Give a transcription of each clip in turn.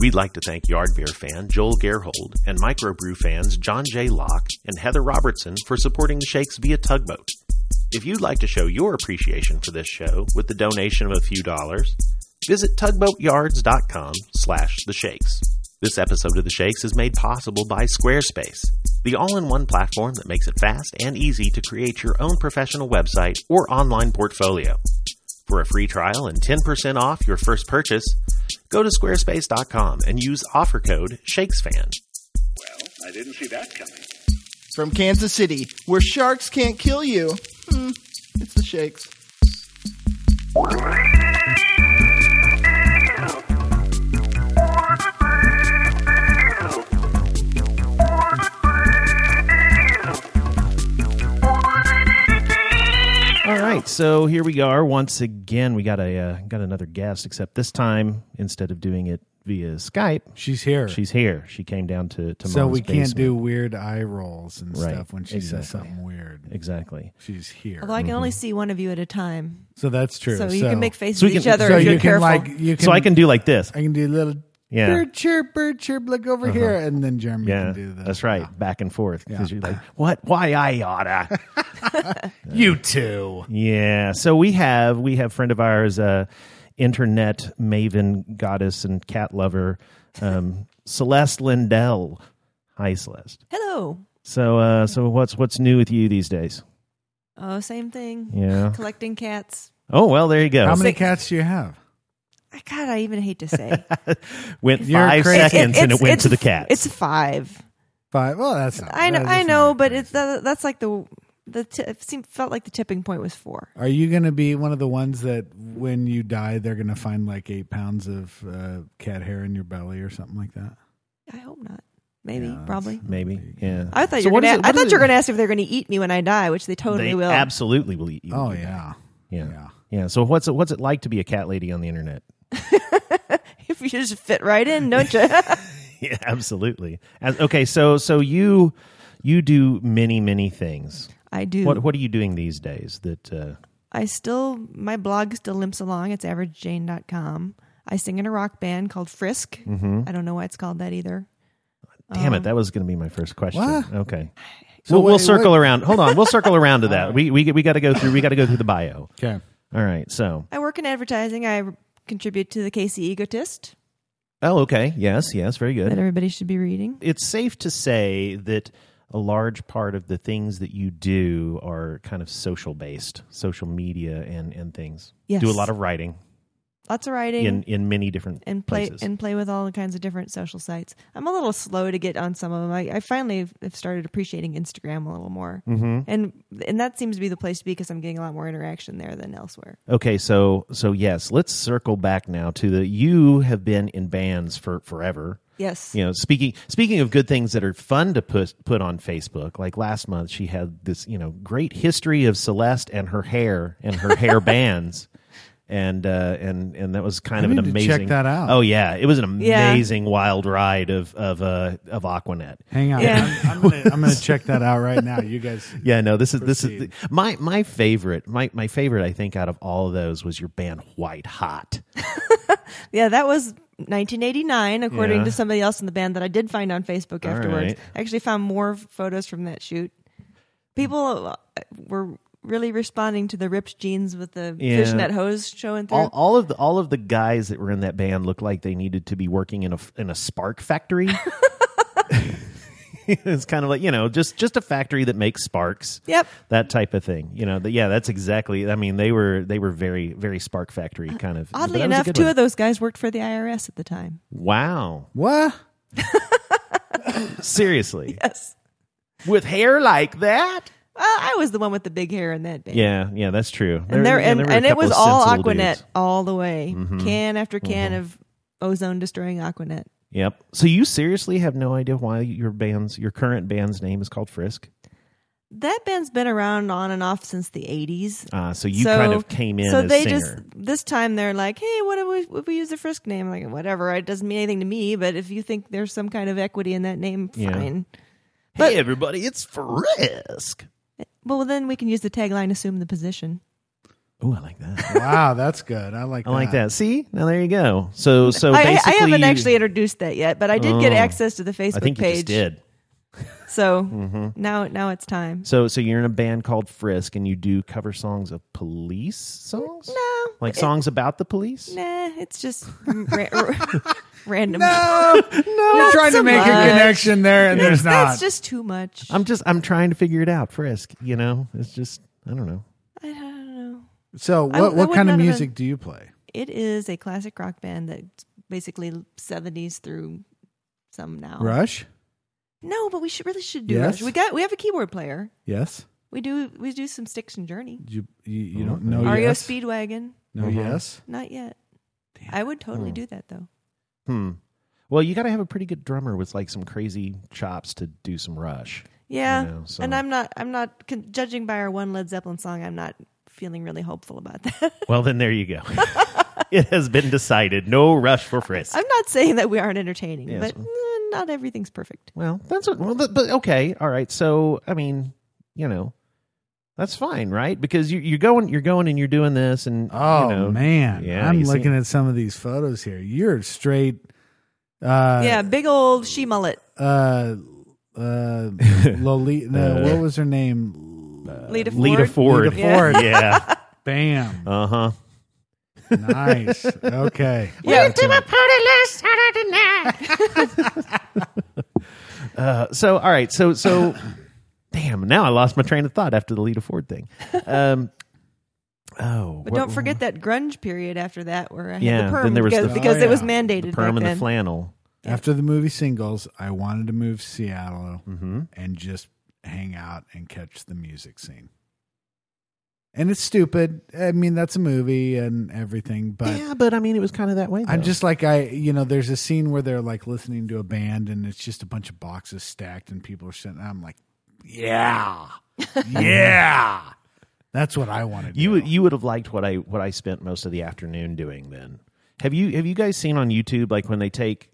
We'd like to thank Yard Beer fan Joel Gerhold and Microbrew fans John J. Locke and Heather Robertson for supporting the Shakes via Tugboat. If you'd like to show your appreciation for this show with the donation of a few dollars, visit tugboatyards.com slash the shakes. This episode of The Shakes is made possible by Squarespace, the all-in-one platform that makes it fast and easy to create your own professional website or online portfolio. For a free trial and 10% off your first purchase, go to squarespace.com and use offer code SHAKESFAN. Well, I didn't see that coming. From Kansas City, where sharks can't kill you. Hmm, it's the Shakes. All right, so here we are once again. We got a uh, got another guest, except this time instead of doing it via Skype, She's here. she's here. She came down to to so Mom's we can't basement. do weird eye rolls and Right, stuff when she exactly. says something weird. exactly. She's here. Although I can only mm-hmm. see one of you at a time, so that's true. so you can make faces So we at each can- other so if you you're can careful. like you can so I can do like this. I can do a little Yeah. bird chirp, bird chirp, look over uh-huh. here, and then Jeremy Yeah, can do that. that's right. Ah. Back and forth because Yeah. you're like, what? Why I oughta? You too. yeah. So we have we have friend of ours, uh, internet maven, goddess, and cat lover, um, Celeste Lindell. Hi, Celeste. Hello. So uh, so what's what's new with you these days? Oh, same thing. Yeah. Collecting cats. Oh well, there you go. How many Sick. cats do you have? I- God, I even hate to say. went You're five crazy. seconds and it It's- went to the cat. It's five. Five. Well, that's not. I know. that I know, not but it's that, that's like the the t- it seemed felt like the tipping point was four. Are you going to be one of the ones that when you die, they're going to find like eight pounds of uh, cat hair in your belly or something like that? I hope not. Maybe, Yeah, probably. Maybe. Yeah. I thought So you were gonna. it- I thought you were gonna ask if they're gonna eat me when I die, which they totally They will. absolutely will eat you. Oh when you die. yeah. Yeah. Yeah. Yeah. So what's it what's it like to be a cat lady on the internet? if you just fit right in, don't you? yeah, absolutely. As, okay, so so you you do many many things. I do. What what are you doing these days? That uh, I still my blog still limps along. It's averagejane.com. I sing in a rock band called Frisk. Mm-hmm. I don't know why it's called that either. damn it, Um, that was going to be my first question. What? Okay, So we'll, we'll wait, circle wait. around. Hold on, we'll circle around to that. We we we got to go through. We got to go through the bio. Okay. All right. So I work in advertising. I contribute to the KC Egotist oh, okay. Yes, yes, very good. that everybody should be reading. it's safe to say that a large part of the things that you do are kind of social based, social media and and things. Yes. Do a lot of writing Lots of writing in in many different and play places. and play with all kinds of different social sites. I'm a little slow to get on some of them. I, I finally have started appreciating Instagram a little more, Mhm. and and that seems to be the place to be because I'm getting a lot more interaction there than elsewhere. Okay, so so yes, let's circle back now to the you have been in bands for forever. Yes. You know, speaking speaking of good things that are fun to put put on Facebook, like last month she had this, you know, great history of Celeste and her hair and her hair bands. And uh, and and that was kind I of an need to amazing. check that out. Oh yeah, it was an Yeah. amazing wild ride of of uh, of Aqua Net. Hang on. Yeah. I'm, I'm gonna I'm gonna check that out right now. You guys. Yeah, no, this is this is Proceed. my my favorite. My my favorite, I think, out of all of those was your band White Hot. Yeah, that was 1989, according Yeah. to somebody else in the band that I did find on Facebook All afterwards. right. I actually found more photos from that shoot. People uh, were really responding to the ripped jeans with the Yeah. fishnet hose showing through. all, all of the all of the guys that were in that band looked like they needed to be working in a in a spark factory. it's kind of like you know just just a factory that makes sparks. Yep. That type of thing, you know. The, yeah, that's exactly. I mean, they were they were very very spark factory kind of. but Oddly that was a enough, two one. of those guys worked for the IRS at the time. Wow, What? seriously, Yes. with hair like that. Well, I was the one with the big hair in that band. Yeah, yeah, that's true. And there, yeah, and, there and it was all Aqua Net dudes. Mm-hmm. all the way. Can after can of ozone destroying Aqua Net. Yep. So you seriously have no idea why your band's your current band's name is called Frisk? That band's been around on and off since the 80s. Uh, so you So- kind of came in so they singer. just this time they're like, hey, what if we, if we use the Frisk name? I'm like, whatever, it doesn't mean anything to me. But if you think there's some kind of equity in that name, Yeah. fine. hey everybody, it's Frisk. Well, then we can use the tagline "Assume the position." Oh, I like that. wow, that's good. I like. I like that. See, now there you go. So, so I, I basically, haven't you- actually introduced that yet, but I did get Oh. access to the Facebook I think you page. just did. So Mm-hmm. now, now it's time. So, so you're in a band called Frisk, and you do cover songs of police songs, No, like it- songs about the police. Nah, it's just ra- random. No, no, you're trying so to make much. a connection there, and there's not. That's just too much. I'm just, I'm trying to figure it out. Frisk, you know, it's just, I don't know. I don't know. so, what I what would kind of not have music do you play? It is a classic rock band that's basically 70s through some now. Rush. No, but we should really should do Yes? Rush. We got we have a keyboard player. Yes. We do we do some Styx and Journey. You you, you Oh, don't know REO yes. Speedwagon. No Mhm. yes. Not yet. I would totally do that though. Hmm. Well, you got to have a pretty good drummer with like some crazy chops to do some Rush. Yeah, know, so- and I'm not. I'm not con- judging by our one Led Zeppelin song. I'm not feeling really hopeful about that. Well, then there you go. it has been decided. No Rush for Frisk. I'm not saying that we aren't entertaining, Yes. but eh, not everything's perfect. Well, that's what, well, but okay, all right. So, I mean, you know, that's fine, right? Because you, you're going, you're going, and you're doing this, and Oh you know, man, yeah, I'm you see- looking at some of these photos here. You're straight. Uh, yeah, big old she mullet. Uh, uh, Lolita. No, what was her name? Lita Ford. Lita Ford. Lita Ford. yeah. Bam. Uh huh. Nice. Okay. Yeah. Uh, so, all right. So, so, damn. Now I lost my train of thought after the Lita Ford thing. Um. Oh, But what- don't forget that grunge period after that, where I had Yeah. the perm then there was because, the, because Oh, it was mandated the perm back and then. the flannel. After the movie Singles, I wanted to move to Seattle Mm-hmm. and just hang out and catch the music scene. And it's stupid. I mean, that's a movie and everything, but yeah, but I mean, it was kind of that way. I'm just like I, you know, there's a scene where they're like listening to a band and it's just a bunch of boxes stacked and people are sitting. I'm like, yeah, yeah, that's what I wanted. You would you would have liked what I what I spent most of the afternoon doing. Then have you have you guys seen on YouTube like when they take?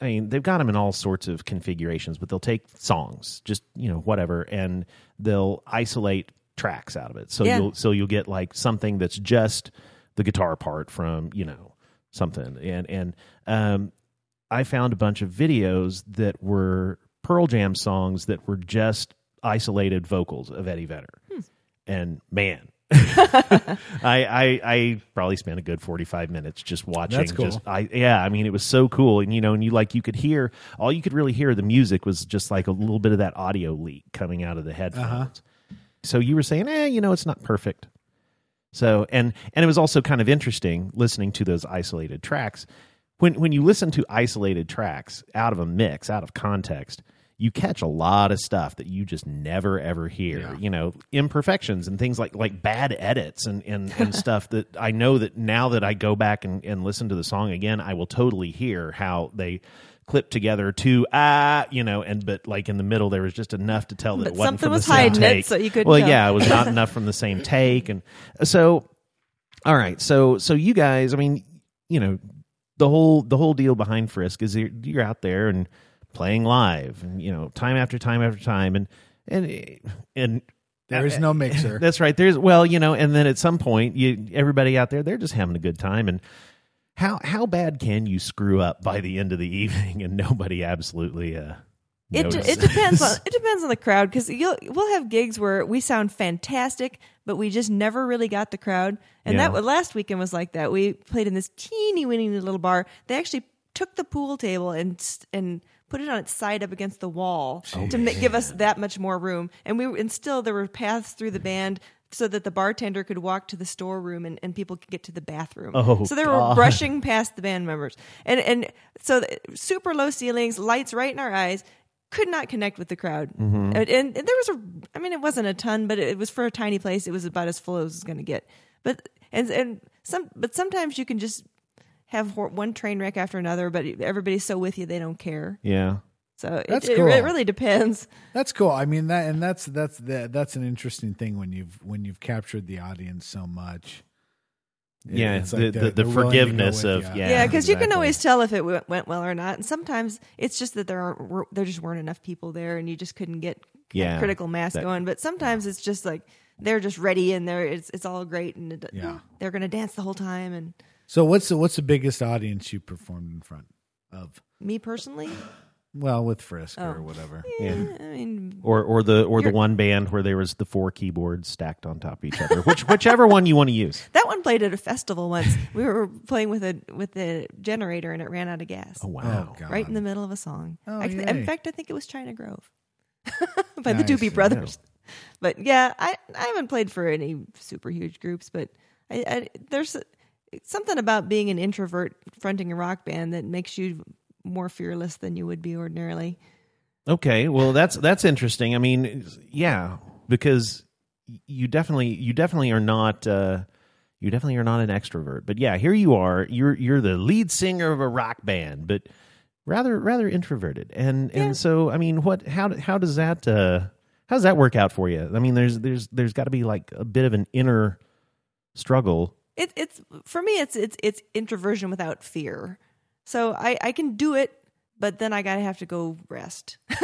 I mean, they've got them in all sorts of configurations, but they'll take songs, just you know, whatever, and they'll isolate tracks out of it. So Yeah. you'll so you'll get like something that's just the guitar part from you know something, and and um, I found a bunch of videos that were Pearl Jam songs that were just isolated vocals of Eddie Vedder, and man. I, I I probably spent a good forty five minutes just watching. That's cool. Just I yeah, I mean it was so cool, and you know, and you like you could hear all you could really hear the music was just like a little bit of that audio leak coming out of the headphones. Uh-huh. So you were saying, eh, you know, it's not perfect. So and and it was also kind of interesting listening to those isolated tracks. When when you listen to isolated tracks out of a mix, out of context, you catch a lot of stuff that you just never ever hear. Yeah. You know, imperfections and things like like bad edits and and, and stuff that I know that now that I go back and, and listen to the song again, I will totally hear how they clipped together to ah you know and but like in the middle there was just enough to tell that But it wasn't something from was the same hiding take. so you couldn't well tell. yeah it was not enough from the same take and so all right so so you guys i mean you know the whole the whole deal behind frisk is you're, you're out there and playing live and you know time after time after time and and and there is no mixer. that's right there's well you know and then at some point you everybody out there they're just having a good time and how how bad can you screw up by the end of the evening and nobody absolutely uh It, notices? it depends on it depends on the crowd because you'll we'll have gigs where we sound fantastic, but we just never really got the crowd. And Yeah. that last weekend was like that. We played in this teeny weeny little bar. They actually took the pool table and and put it on its side up against the wall to ma- give us that much more room. And we and still there were paths through the band. So that the bartender could walk to the storeroom and, and people could get to the bathroom. Oh, so they were God. brushing past the band members, and and so the- super low ceilings, lights right in our eyes could not connect with the crowd. Mm-hmm. And, and, and there was a, I mean, it wasn't a ton, but it was for a tiny place. It was about as full as it was going to get. But and and some, but sometimes you can just have one train wreck after another, but everybody's so with you they don't care. yeah So it, That's cool. it really depends. That's cool. I mean that, and that's that's that, that's an interesting thing when you've when you've captured the audience so much. It- Yeah, it's the- like the- they're- the they're willing to go forgiveness of- you. yeah. Yeah, because you can always tell if it w- went well or not. And sometimes it's just that there aren't were- there just weren't enough people there, and you just couldn't get Yeah, critical mass that- going. But sometimes it's just like they're just ready and they're it's it's all great and it, Yeah. they're gonna dance the whole time. And So what's the what's the biggest audience you performed in front of? me personally, Well, with Frisk Oh. or whatever. yeah, I mean, Or or the or the You're- one band where there was the four keyboards stacked on top of each other. Which whichever one you want to use. that one played at a festival once. we were playing with a with a generator and it ran out of gas. Oh, oh wow. Oh, right in the middle of a song. Oh, I yay. in fact, I think it was China Grove by the Doobie Brothers. But yeah, I, I haven't played for any super huge groups, but I, I, there's something about being an introvert fronting a rock band that makes you more fearless than you would be ordinarily. Okay, well that's that's interesting. I mean, yeah, because you definitely you definitely are not uh you definitely are not an extrovert. But yeah, here you are. You're you're the lead singer of a rock band, but rather rather introverted. And Yeah. and so I mean, what how how does that uh how does that work out for you? I mean, there's there's there's got to be like a bit of an inner struggle. It, it's for me, it's it's it's introversion without fear. So I I can do it, but then I gotta have to go rest.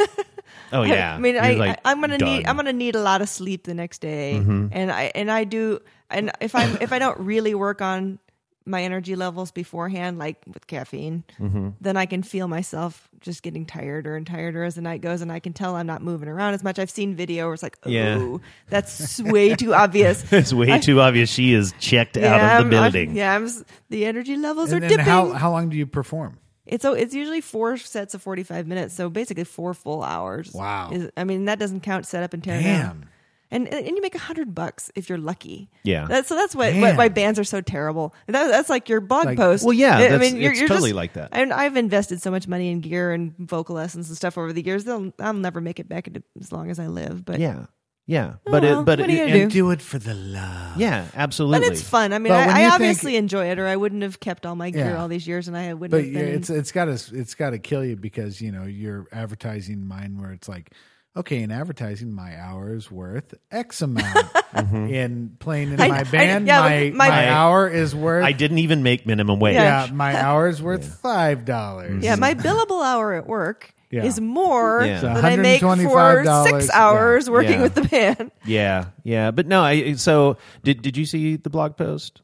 Oh yeah. I mean, I, like, I I'm gonna need. I'm gonna need a lot of sleep the next day, Mm-hmm. and I and I do, and if I if I don't really work on my energy levels beforehand, like with caffeine, Mm-hmm. then I can feel myself just getting tireder and tireder as the night goes, and I can tell I'm not moving around as much. I've seen video where it's like, oh, Yeah. that's way too obvious. it's way too obvious she is checked out of the I'm- I'm- building. yeah, I'm, the energy levels And are then dipping. how how long do you perform? It's so it's usually four sets of forty five minutes, so basically four full hours. Wow. Is, I mean that doesn't count setup and tear Damn. down. And and you make a hundred bucks if you're lucky. Yeah. That's, so that's what, Damn. what why bands are so terrible. That, that's like your blog Like- post. Well, yeah, I- I mean, you're, it's you're totally just- like that. And I've invested so much money in gear and vocal lessons and stuff over the years. They'll I'll never make it back as long as I live. But Yeah. Yeah. Oh, But well, it but what are you it, and- do? Do it for the love. yeah, absolutely. but it's fun. I mean, But when I, you I think- obviously enjoy it, or I wouldn't have kept all my gear Yeah. all these years, and I wouldn't But have been. it's it's got to it's got to kill you because you know you're advertising mine where it's like, okay, in advertising, my hours worth X amount. In playing in I- my I- band, yeah, my, my- my hour is worth. I didn't even make minimum wage. yeah, my hour is worth five dollars. Yeah, my billable hour at work Yeah. is more Yeah. Than I make for six hours yeah. working Yeah. with the band. Yeah, yeah, but no. I so did. Did you see the blog post?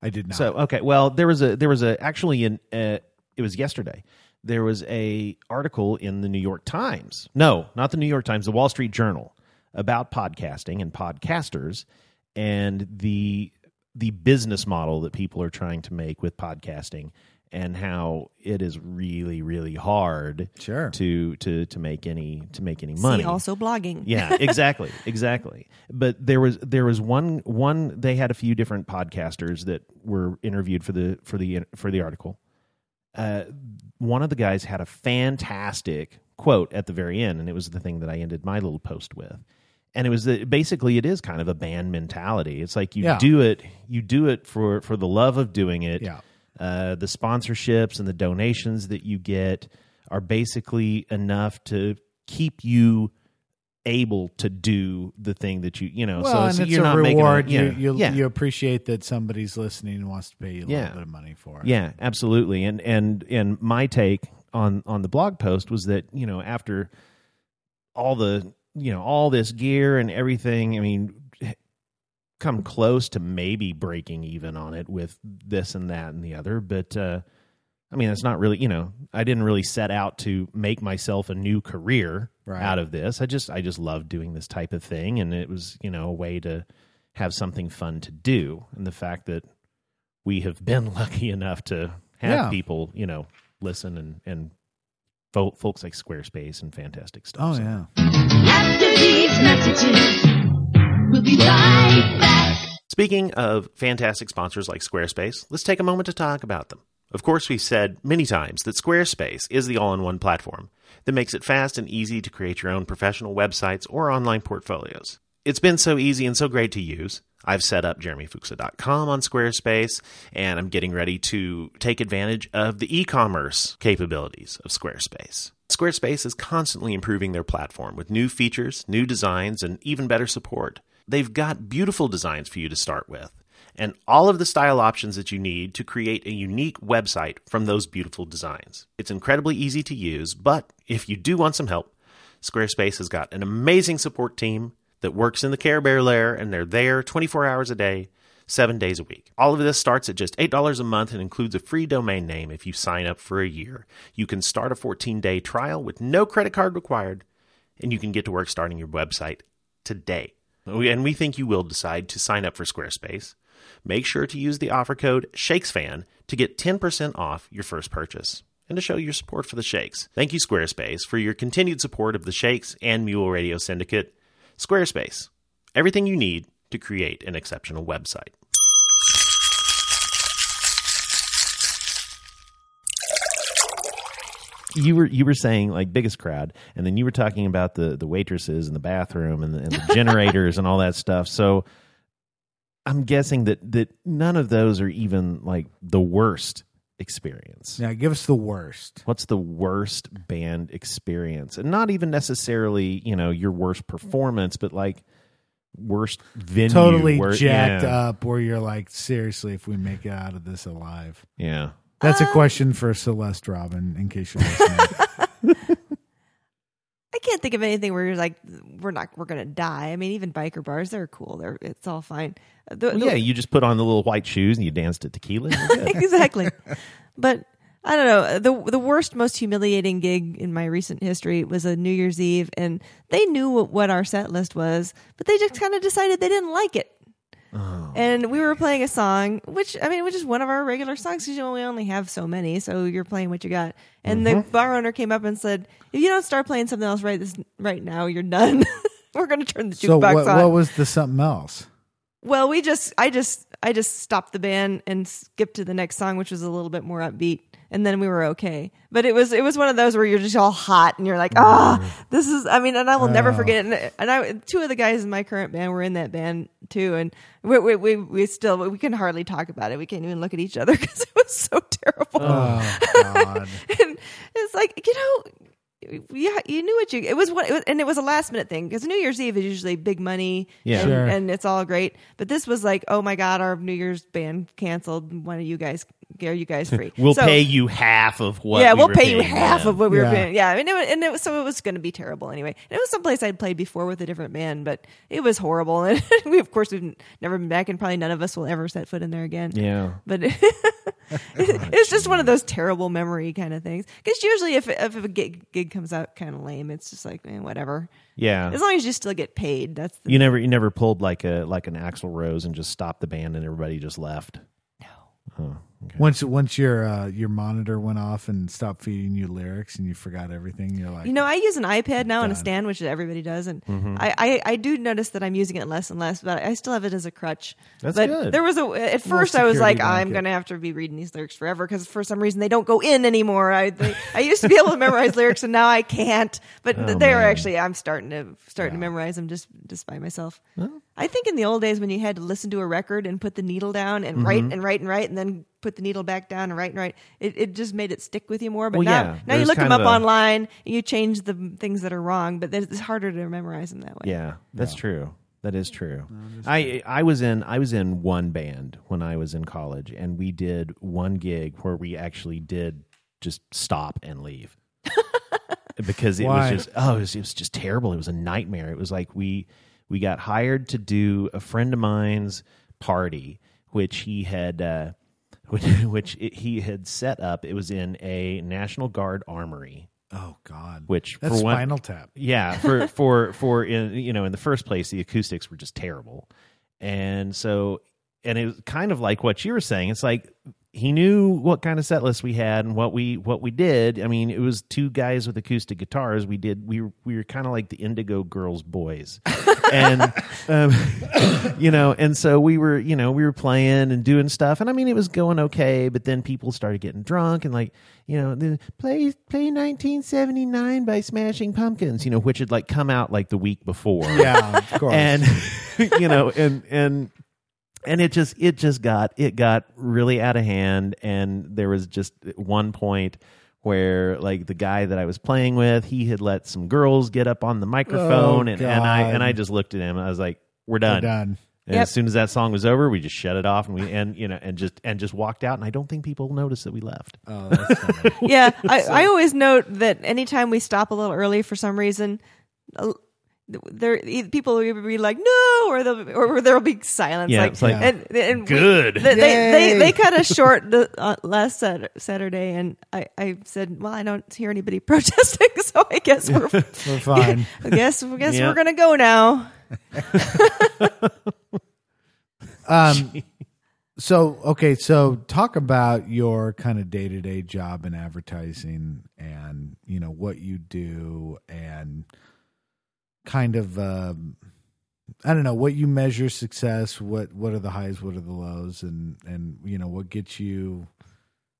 I did not. So okay, well there was a there was a actually in uh, it was yesterday. There was a article in the New York Times. No, not the New York Times, the Wall Street Journal about podcasting and podcasters and the the business model that people are trying to make with podcasting and how it is really really hard Sure. to to to make any to make any money. See, also blogging. Yeah, exactly, exactly. But there was there was one one they had a few different podcasters that were interviewed for the for the for the article. Uh, one of the guys had a fantastic quote at the very end, and it was the thing that I ended my little post with. And it was basically it is kind of a band mentality. It's like you Yeah. do it, you do it for for the love of doing it. Yeah. Uh, the sponsorships and the donations that you get are basically enough to keep you able to do the thing that you you know. well, so, and so it's you're a not reward. making a, you you, yeah, you appreciate that somebody's listening and wants to pay you a Yeah. little bit of money for it. Yeah, absolutely. And and and my take on on the blog post was that you know after all the you know all this gear and everything, I mean, come close to maybe breaking even on it with this and that and the other, but. uh I mean, it's not really, you know, I didn't really set out to make myself a new career Right. out of this. I just, I just loved doing this type of thing, and it was, you know, a way to have something fun to do. And the fact that we have been lucky enough to have Yeah. people, you know, listen and and fo- folks like Squarespace and fantastic stuff. Oh So- yeah. After these messages, we'll be right back. Speaking of fantastic sponsors like Squarespace, let's take a moment to talk about them. Of course, we've said many times that Squarespace is the all in one platform that makes it fast and easy to create your own professional websites or online portfolios. It's been so easy and so great to use. I've set up jeremyfuchsa.com on Squarespace, and I'm getting ready to take advantage of the e commerce capabilities of Squarespace. Squarespace is constantly improving their platform with new features, new designs, and even better support. They've got beautiful designs for you to start with, and all of the style options that you need to create a unique website from those beautiful designs. It's incredibly easy to use, but if you do want some help, Squarespace has got an amazing support team that works in the Care Bear lair, and they're there 24 hours a day, seven days a week. All of this starts at just $8 a month and includes a free domain name if you sign up for a year. You can start a 14 day trial with no credit card required, and you can get to work starting your website today. And we think you will decide to sign up for Squarespace. Make sure to use the offer code SHAKESFAN to get 10% off your first purchase and to show your support for the Shakes. Thank you, Squarespace, for your continued support of the Shakes and Mule Radio Syndicate. Squarespace, everything you need to create an exceptional website. you were you were saying like biggest crowd, and then you were talking about the the waitresses and the bathroom and the, and the generators and all that stuff. So I'm guessing that that none of those are even like the worst experience. Yeah, give us the worst. What's the worst band experience? And not even necessarily, you know, your worst performance, but like worst venue. Totally where- jacked yeah, up, where you're like, seriously, if we make it out of this alive. Yeah. That's Um, a question for Celeste Robin, in case you're listening. I can't think of anything where you're like, we're not, we're gonna die. I mean, even biker bars, they're cool. They're, it's all fine. Uh, the- Well, the- yeah, you just put on the little white shoes and you danced at tequila. and you're good. exactly. But I don't know. The the worst, most humiliating gig in my recent history was a New Year's Eve, and they knew what, what our set list was, but they just kind of decided they didn't like it. Oh. And we were playing a song, which I mean, which is one of our regular songs because you know we only have so many, so you're playing what you got. And the mm-hmm. bar owner came up and said, "If you don't start playing something else right this right now, you're done. we're going to turn the so jukebox what, on." what was the something else? Well, we just, I just, I just stopped the band and skipped to the next song, which was a little bit more upbeat, and then we were okay. But it was, it was one of those where you're just all hot and you're like, ah, this is. I mean, and I will never forget it. And, and I, two of the guys in my current band were in that band too, and we, we, we, we still, we can hardly talk about it. We can't even look at each other because it was so terrible. Oh God! and it's like you know yeah you knew what you it was what it was, and it was a last minute thing because new year's eve is usually big money Yeah. and, Sure. and it's all great but this was like oh my god our new year's band canceled one of you guys are you guys free We'll So- pay you half of what. yeah we we'll were pay you half them. of what we were paying yeah and it, was, and it was so it was going to be terrible anyway and it was someplace i'd played before with a different band but it was horrible and we of course we've never been back and probably none of us will ever set foot in there again Yeah. but it's just one of those terrible memory kind of things. Because usually, if if a gig, gig comes out kind of lame, it's just like eh, whatever. Yeah. As long as you still get paid, that's the, You never you never pulled like a like an Axl Rose and just stopped the band and everybody just left. Once once your uh, your monitor went off and stopped feeding you lyrics and you forgot everything, you're like, you know. I use an iPad now and a stand, which everybody does, and Mm-hmm. I, I I do notice that I'm using it less and less, but I still have it as a crutch. That's but good. There was a at first I was security like I'm gonna have to be reading these lyrics forever because for some reason they don't go in anymore. I they, I used to be able to memorize lyrics and now I can't. But Oh, they're actually I'm starting to starting to memorize them just just by myself. I think in the old days when you had to listen to a record and put the needle down and write Mm-hmm. and write and write and then put the needle back down and right and write, it, it just made it stick with you more. But Well, now, yeah, now you look them up a- online and you change the things that are wrong, but it's harder to memorize them that way. Yeah, that's true. That is true. I I was in I was in one band when I was in college, and we did one gig where we actually did just stop and leave because it Why? was just oh it was, it was just terrible. It was a nightmare. It was like we we got hired to do a friend of mine's party, which he had. Uh, which, which it, he had set up. It was in a National Guard armory, oh God, which that's for one, Spinal Tap. yeah, for for for in you know in the first place the acoustics were just terrible, and so and it was kind of like what you were saying. It's like he knew what kind of set list we had and what we what we did. I mean, it was two guys with acoustic guitars. We did we were we were kind of like the Indigo Girls boys, and um, you know, and so we were you know we were playing and doing stuff, and I mean it was going okay, but then people started getting drunk and like you know the play play 1979 by Smashing Pumpkins, you know, which had like come out like the week before, Yeah, of course. and you know and and and it just it just got it got really out of hand and there was just one point where like the guy that I was playing with he had let some girls get up on the microphone Oh, and, and I and I just looked at him and I was like we're We're done. done. And Yep. as soon as that song was over, we just shut it off and we and you know and just and just walked out and I don't think people noticed that we left. Oh, that's yeah, I, I always note that anytime we stop a little early for some reason, there people will be like no or they'll or there'll be silence Yeah, like, it's like, and, and "Good." they, they they Yay. they cut us short the, uh, last Saturday and I, I said well I don't hear anybody protesting so I guess we're We're fine. I guess I guess Yeah. we're gonna go now Um, so okay, so talk about your kind of day to day job in advertising, and you know what you do, and kind of um, I don't know what you measure success. What what are the highs? What are the lows? And and you know what gets you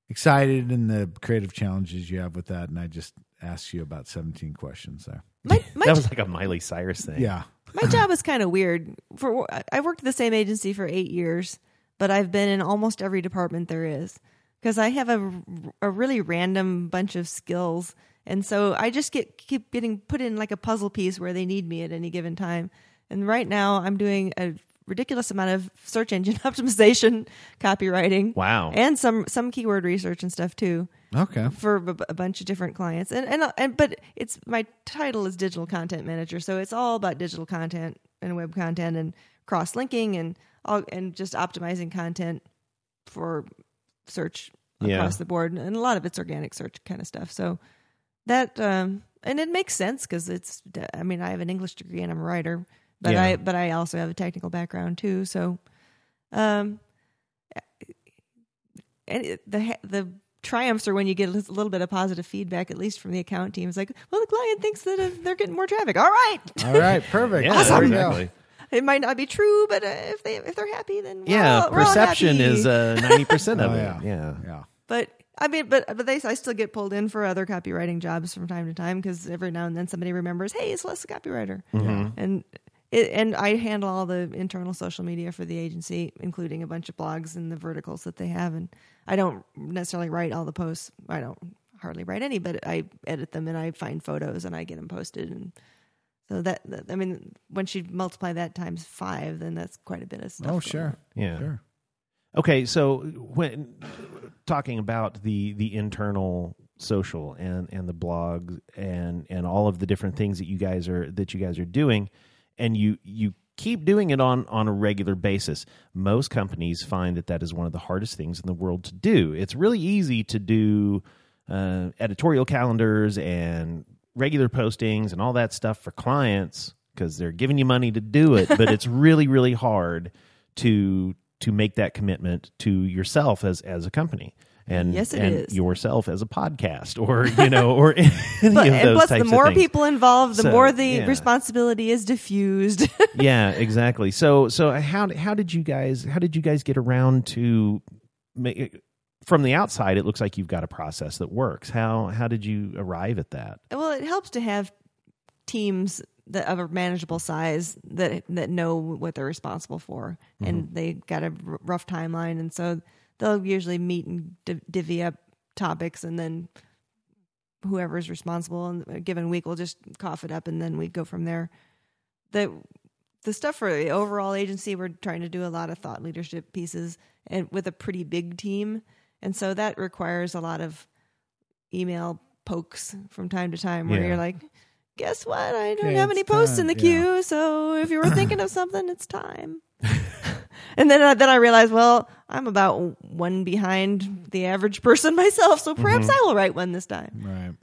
excited and the creative challenges you have with that. And I just asked you about seventeen questions there. my my, that was like a Miley Cyrus thing. Yeah. my job is kind of weird for I worked at the same agency for eight years but I've been in almost every department there is because I have a, a really random bunch of skills. And so I just get keep getting put in like a puzzle piece where they need me at any given time. And right now I'm doing a ridiculous amount of search engine optimization, copywriting, Wow. and some some keyword research and stuff too Okay. for a, a bunch of different clients. And, and and but it's my title is digital content manager, so it's all about digital content and web content and cross linking and all and just optimizing content for search Yeah. across the board. And a lot of it's organic search kind of stuff. So that um and it makes sense because it's I mean I have an English degree and I'm a writer, but Yeah. I but I also have a technical background too. So um and it- the the triumphs are when you get a little bit of positive feedback, at least from the account team. It's like, well, the client thinks that uh, they're getting more traffic. All right, All right. Perfect. Yeah, There we go. exactly. it might not be true, but uh, if they if they're happy, then we're Yeah, all- we're all perception happy. is uh, ninety percent of Oh, it. yeah. Yeah. Yeah. But I mean, but but they I still get pulled in for other copywriting jobs from time to time because every now and then somebody remembers, hey, Celeste's a copywriter, mm-hmm. and it, and I handle all the internal social media for the agency, including a bunch of blogs and the verticals that they have, and I don't necessarily write all the posts. I don't hardly write any, but I edit them and I find photos and I get them posted and. So that, that- I mean, once you multiply that times five, then that's quite a bit of stuff. Oh, sure. on. Yeah. Sure. Okay, so when talking about the the internal social and and the blogs and and all of the different things that you guys are that you guys are doing and you you keep doing it on on a regular basis most companies find that that is one of the hardest things in the world to do. It's really easy to do uh, editorial calendars and regular postings and all that stuff for clients because they're giving you money to do it but it's really really hard to to make that commitment to yourself as as a company and Yes, it and is. yourself as a podcast or you know or any But, of those plus, types the more people involved, the So, more the yeah. responsibility is diffused. yeah exactly so so how how did you guys how did you guys get around to make from the outside it looks like you've got a process that works how how did you arrive at that well, it helps to have teams that of a manageable size that that know what they're responsible for, and mm-hmm. they got a r- rough timeline, and so they'll usually meet and div- divvy up topics, and then whoever's responsible in a given week will just cough it up, and then we go from there. The the stuff for the overall agency, we're trying to do a lot of thought leadership pieces, and with a pretty big team, and so that requires a lot of email pokes from time to time where Yeah. you're like, guess what? I don't Okay, have any it's posts in time. the Yeah. queue, so if you were thinking of something, it's time. and then I, then I realized, well, I'm about one behind the average person myself, so perhaps I will write one this time. Right.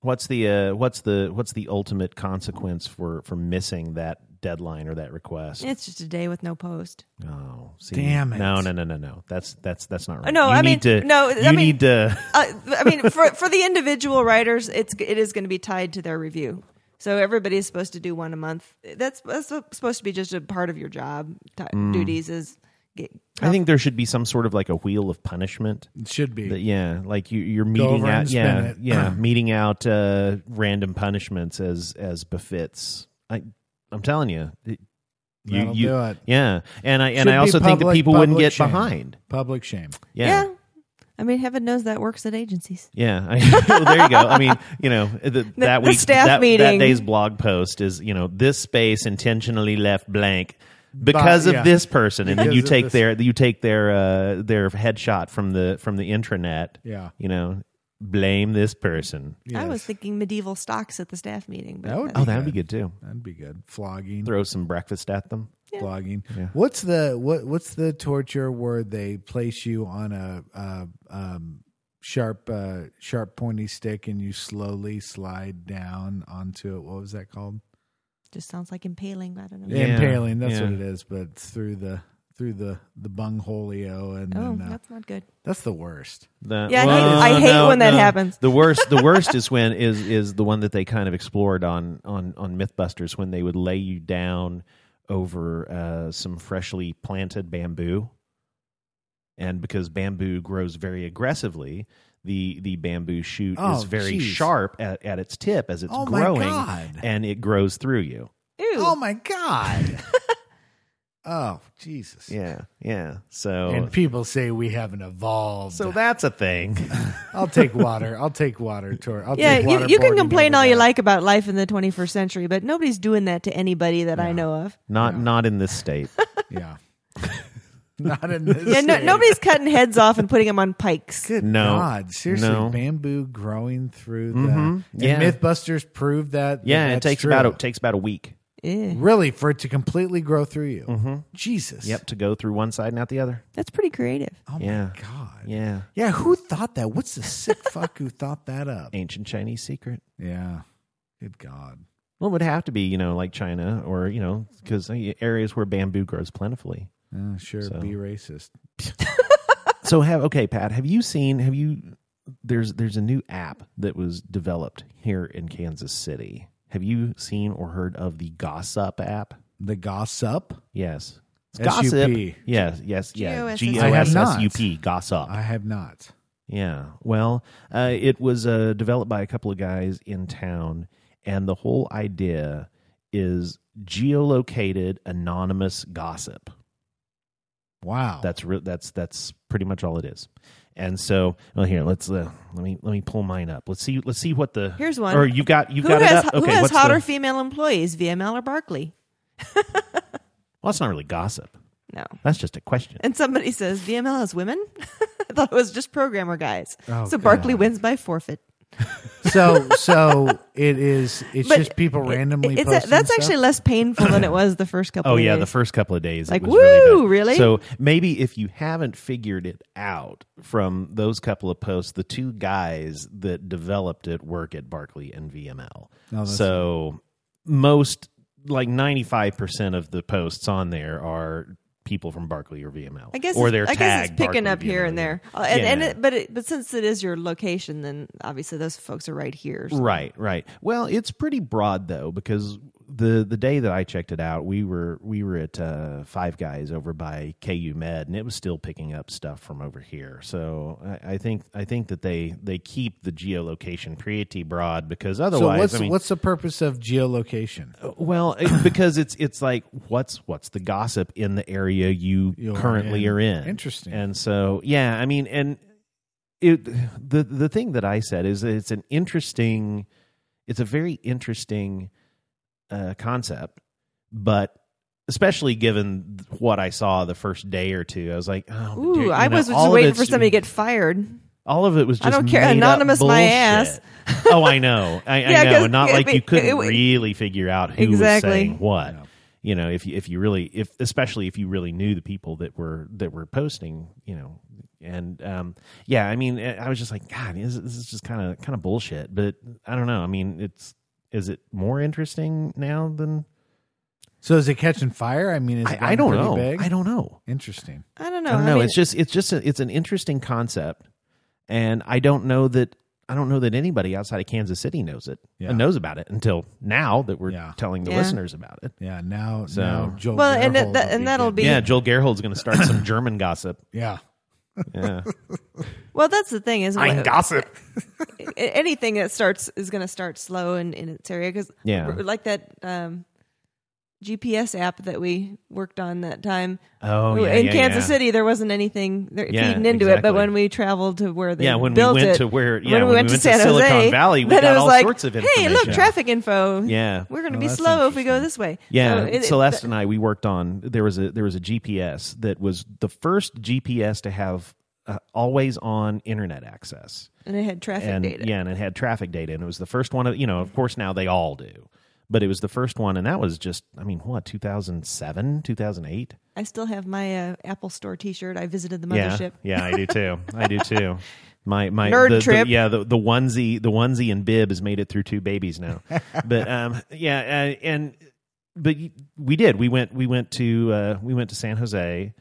what's the uh what's the what's the ultimate consequence for for missing that deadline or that request It's just a day with no post. oh see, Damn it. no no no no no that's that's that's not right no, you I need mean- to no, you I mean- need to Uh, I mean, for for the individual writers, it's it is going to be tied to their review. So everybody is supposed to do one a month. That's, that's supposed to be just a part of your job ti duties. Is get, I think there should be some sort of like a wheel of punishment. It should be. That, yeah, like you, you're meting out. Yeah, it. yeah, meting out uh, random punishments as as befits. I, I'm telling you, it- you, you, do it. Yeah, and I and Should I also think that public- people wouldn't get shame. behind. Public shame. Yeah. yeah. I mean, heaven knows that works at agencies. Yeah, I, well, there you go. I mean, you know, the, that the week, staff that, that meeting. day's blog post is, you know, this space intentionally left blank because But, yeah. of this person, and then you take this- their you take their uh, their headshot from the from the intranet. Yeah. you know, blame this person. I was thinking medieval stocks at the staff meeting. But That would Oh, that'd be good too. That'd be good. Flogging. Throw some breakfast at them. Flogging. What's the what? What's the torture where they place you on a, uh um, sharp, uh, sharp, pointy stick and you slowly slide down onto it? What was that called? just sounds like impaling. I don't know. Yeah, Impaling. That's yeah. what it is. But through the through the the bungholio, and Oh, then uh, that's not good. that's the worst. The- Yeah, I hate- I hate when that happens. The worst, the worst is when is is the one that they kind of explored on on on MythBusters when they would lay you down over uh, some freshly planted bamboo, and because bamboo grows very aggressively, the the bamboo shoot Oh, is very geez. sharp at, at its tip as it's Oh, my growing, God. and it grows through you. Ew. Oh my god. oh Jesus. Yeah, yeah. So And people say we haven't evolved. so that's a thing. I'll take water. I'll take water. Tor- I'll yeah, take water. you, you can complain all you like about life in the 21st century, but nobody's doing that to anybody that I know of. Not not in this state. Yeah. Not in this. Yeah, no, nobody's cutting heads off and putting them on pikes. Good No. God, seriously, No. bamboo growing through the. Mhm. And Yeah. MythBusters proved that. Yeah, that it takes true. about it takes about a week. Eh, really for it to completely grow through you. Mm-hmm. Jesus. Yep, to go through one side and out the other. that's pretty creative. Oh Yeah. my God. Yeah, Yeah. Who thought that? What's the sick fuck who thought that up? ancient Chinese secret. Yeah. Good God. Well, it would have to be, you know, like China or you know, because areas where bamboo grows plentifully. Uh, sure. So- Be racist. So have okay, Pat. Have you seen? Have you? There's there's a new app that was developed here in Kansas City. Have you seen or heard of the Gossip app? The gossip. Yes, It's S-U-P. Gossip. Yes, yes, yes. G-O-S-S-I-P. G I O have S not. S U P. Gossip. I have not. Yeah. Well, uh, it was uh, developed by a couple of guys in town, and the whole idea is geolocated anonymous gossip. Wow. That's re- that's that's pretty much all it is. And so, well, here let's uh, let me let me pull mine up. Let's see let's see what the Here's one. Or you got you who got has, it up. who has what's hotter the, female employees, VML or Barkley? well, that's not really gossip. No. That's just a question. And somebody says VML has women. I thought it was just programmer guys. Oh, so Barkley God. wins by forfeit. So so it is. It's But just people it- randomly. it's posting that's stuff? actually less painful than it was the first oh, couple. Oh of yeah, days. the first couple of days, Like, it was really woo, bad. really? So maybe if you haven't figured it out from those couple of posts, the two guys that developed it work at Barkley and VML. Oh, that's so most, like ninety five percent of the posts on there are people from Barkley or VML. I guess or it's- they're I guess it's picking up here VML, and there. Uh, and, and it, but it, but since it is your location, then obviously those folks are right here. so- Right, right. Well, it's pretty broad though because the the day that I checked it out, we were we were at uh, Five Guys over by KU Med, and it was still picking up stuff from over here. So I, I think I think that they they keep the geolocation pretty broad because So otherwise, what's I mean, what's the purpose of geolocation? well, it, because it's it's like what's what's the gossip in the area you You're currently in. are in. Interesting. And so, yeah, I mean, and it the the thing that I said is that it's an interesting, it's a very interesting uh, concept, but especially given what I saw the first day or two, I was like, oh, Ooh, dude, I know, was just waiting for somebody to get fired. All of it was just I don't care. made up Anonymous my ass. oh, I know. I, Yeah, I know. 'cause And not it- like you couldn't it- really figure out who Exactly. was saying what. You know, if you if you really if especially if you really knew the people that were that were posting, you know, and um, yeah, I mean, I was just like, God, this, this is just kind of kind of bullshit. But I don't know. I mean, it's is it more interesting now than So is it catching fire? I mean, is it I, I don't know. Big? I don't know. Interesting. I don't know. I don't know. mean, it's just it's just a, it's an interesting concept, and I don't know that I don't know that anybody outside of Kansas City knows it Yeah. and knows about it until now that we're Yeah. telling the Yeah. listeners about it. Yeah. Now, So- now Joel Well, and Gerhold it- that- will and that'll be- Yeah, Joel Gerhold's going to start some German gossip. Yeah. Yeah, well, that's the thing is what- gossip. anything that starts is going to start slow in, in its area because Yeah. like that um, GPS app that we worked on that time. Oh, yeah, in yeah, Kansas yeah. City, there wasn't anything there feeding into it. But when we traveled to where they Yeah, when we built went it, to where- yeah, when we when went we to went to San Silicon Jose, Valley, we got it was all like, sorts of Hey, look, traffic info. Yeah. we're going to Oh, be slow if we go this way. Yeah, So it- Celeste and I we worked on there was a there was a GPS that was the first GPS to have uh, always on internet access. and it had traffic and data. yeah, and it had traffic data, and it was the first one. Of, you know, of course, now they all do, but it was the first one, and that was just, I mean, what, two thousand seven, two thousand eight? I still have my uh, Apple Store T-shirt. I visited the mothership. yeah, I do too. I do too. My my Nerd the, the- trip. yeah, the the onesie the onesie and bib has made it through two babies now. but um, yeah, uh, and but we did. We went we went to uh, we went to San Jose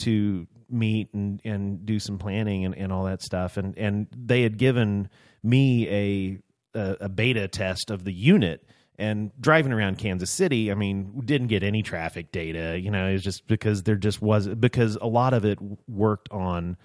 to meet and and do some planning and, and all that stuff. And and they had given me a a, a beta test of the unit. And driving around Kansas City, I mean, didn't get any traffic data. You know, it's just because there just was because a lot of it worked on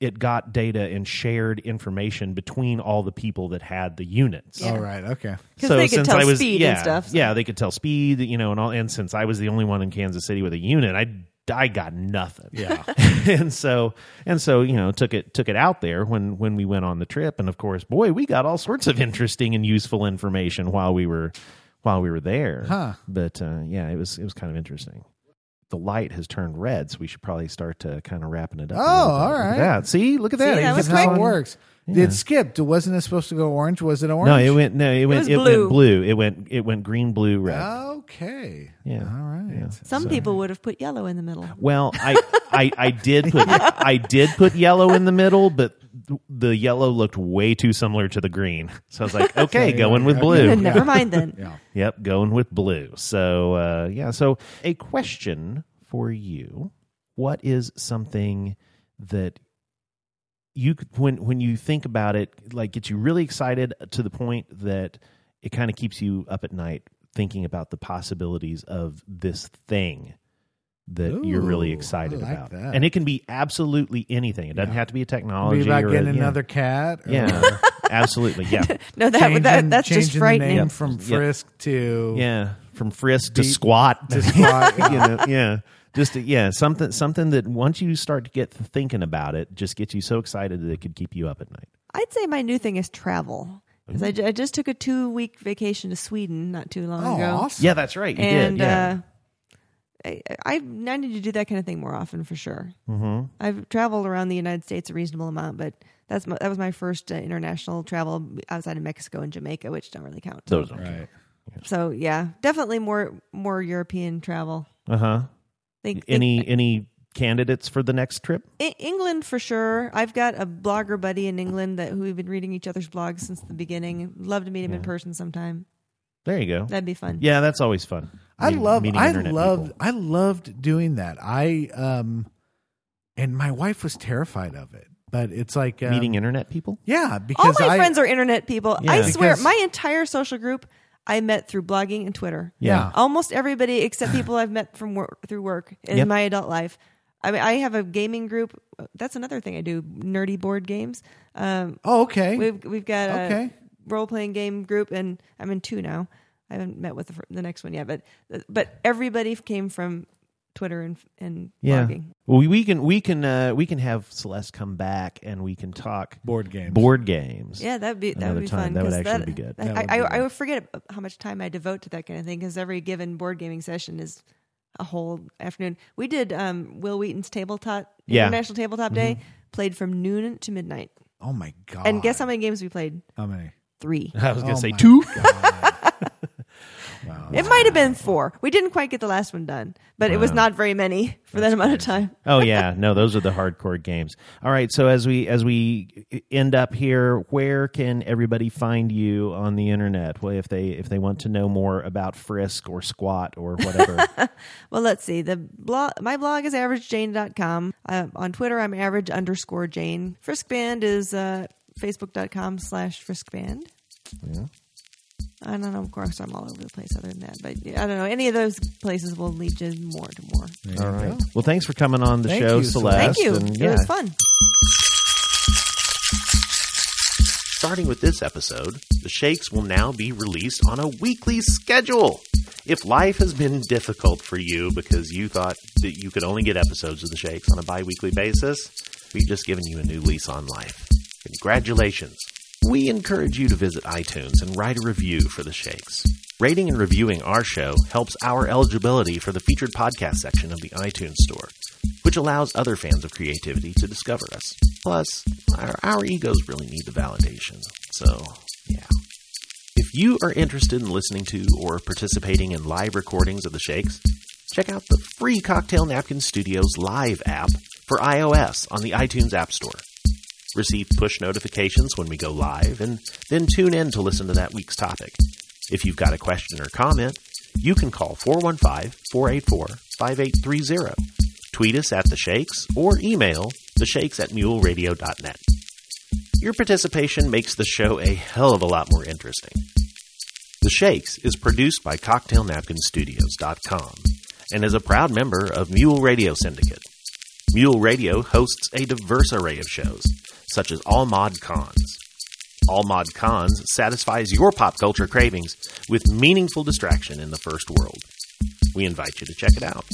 it got data and shared information between all the people that had the units. Yeah. All right. Okay. 'Cause they could tell speed yeah, and stuff, so- Yeah, they could tell speed, you know, and all. And since I was the only one in Kansas City with a unit, I I got nothing. Yeah. and so and so you know took it took it out there when when we went on the trip, and of course, boy, we got all sorts of interesting and useful information while we were while we were there. Huh. But uh, yeah, it was it was kind of interesting. The light has turned red, so we should probably start to kind of wrapping it up. Oh, all right. bit. all Look at right. that. See, look at that. See, that was how it works. Yeah. It skipped. Wasn't it supposed to go orange? Was it orange? No, it went no, it went was it blue. went blue. It went it went green, blue, red. Okay. Yeah. All right. Yeah. Some people would have put yellow in the middle. Well, I, I I did put I did put yellow in the middle, but the yellow looked way too similar to the green. So I was like, okay, going with blue. Never mind then. Yeah. Yep, going with blue. So uh, yeah. So a question for you: What is something that you when when you think about it, like gets you really excited to the point that it kind of keeps you up at night thinking about the possibilities of this thing that you're really excited like about, that. and it can be absolutely anything. It doesn't have to be a technology. Be about or a- getting yeah. another cat. or Yeah, absolutely. Yeah. No, that, changing- that that's changing just the frightening. name Yep. from Yep. Frisk to Yeah, from frisk to squat to squat. you know, yeah, just yeah, something something that once you start to get thinking about it, just gets you so excited that it could keep you up at night. I'd say my new thing is travel. Because I, I just took a two week vacation to Sweden not too long Oh, ago. awesome. Yeah, that's right. You and did. Yeah. uh, I, I, I need to do that kind of thing more often for sure. Mm-hmm. I've traveled around the United States a reasonable amount, but that's my, that was my first uh, international travel outside of Mexico and Jamaica, which don't really count. Those are Right. So yeah, definitely more more European travel. uh huh. Think, Any think- any candidates for the next trip? England for sure. I've got a blogger buddy in England that who we've been reading each other's blogs since the beginning. Love to meet him in person sometime. There you go. That'd be fun. Yeah, that's always fun. I Meeting- love I internet loved people. I loved doing that. I um and my wife was terrified of it. But it's like um, meeting internet people. Yeah, because All my I friends are internet people. Yeah. I swear, Because- my entire social group I met through blogging and Twitter. Yeah. Almost everybody except people I've met from work through work in Yep. my adult life. I mean, I have a gaming group. That's another thing I do. Nerdy board games. Um, Oh, okay. we've we've got a Okay. role playing game group, and I'm in two now. I haven't met with the, the next one yet, but but everybody came from Twitter and and Yeah. blogging. Well, we, we can we can uh, we can have Celeste come back and we can talk board games. board games. Yeah, that'd be that would be time. fun. That would 'cause actually be good. I, That would I, be I good. would forget how much time I devote to that kind of thing because every given board gaming session is a whole afternoon. We did um, Wil Wheaton's tabletop Yeah. Mm-hmm. International Tabletop Day, played from noon to midnight. Oh my god. And guess how many games we played? how many? Three. I was going to Oh say my two. It might have been four. We didn't quite get the last one done, but it was not very many for that amount of time. oh yeah, no, those are the hardcore games. All right, so as we as we end up here, where can everybody find you on the internet? Well, if they if they want to know more about Frisk or Squat or whatever. Well, let's see. The blog, my blog is averagejane.com. Uh, on Twitter, I'm average underscore Jane. Friskband is uh, facebook.com slash friskband. I don't know. Of course, I'm all over the place other than that. But I don't know. Any of those places will lead you more to more. All right. Well, thanks for coming on the Thank show, you, Celeste. Thank you. And, It was fun. Starting with this episode, the Shakes will now be released on a weekly schedule. If life has been difficult for you because you thought that you could only get episodes of the Shakes on a bi weekly basis, we've just given you a new lease on life. Congratulations. We encourage you to visit iTunes and write a review for the Shakes. Rating and reviewing our show helps our eligibility for the featured podcast section of the iTunes Store, which allows other fans of creativity to discover us. Plus, our, our egos really need the validation. So, yeah. If you are interested in listening to or participating in live recordings of the Shakes, check out the free Cocktail Napkin Studios live app for iOS on the iTunes App Store. Receive push notifications when we go live, and then tune in to listen to that week's topic. If you've got a question or comment, you can call 415 484 5830, tweet us at The Shakes, or email theshakes at muleradio.net. Your participation makes the show a hell of a lot more interesting. The Shakes is produced by CocktailNapkinStudios.com and is a proud member of Mule Radio Syndicate. Mule Radio hosts a diverse array of shows, such as All Mod Cons. All Mod Cons satisfies your pop culture cravings with meaningful distraction in the first world. We invite you to check it out.